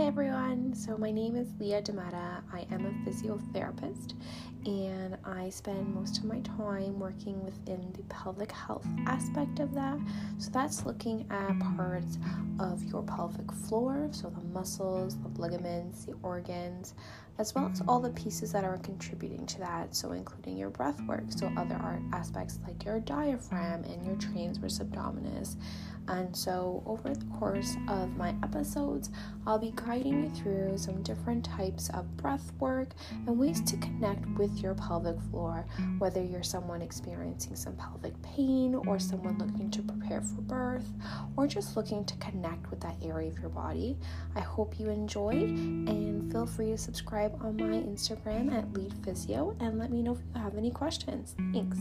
everyone. So, my name is Leah Demetta. I am a physiotherapist and I spend most of my time working within the pelvic health aspect of that. So, that's looking at parts of your pelvic floor, so the muscles, the ligaments, the organs, as well as all the pieces that are contributing to that. So, including your breath work, so other aspects like your diaphragm and your transverse abdominis. And so, over the course of my episodes, I'll be guiding you through some different types of breath work and ways to connect with your pelvic floor, whether you're someone experiencing some pelvic pain or someone looking to prepare for birth or just looking to connect with that area of your body. I hope you enjoy and feel free to subscribe on my Instagram at Lead Physio and let me know if you have any questions. Thanks.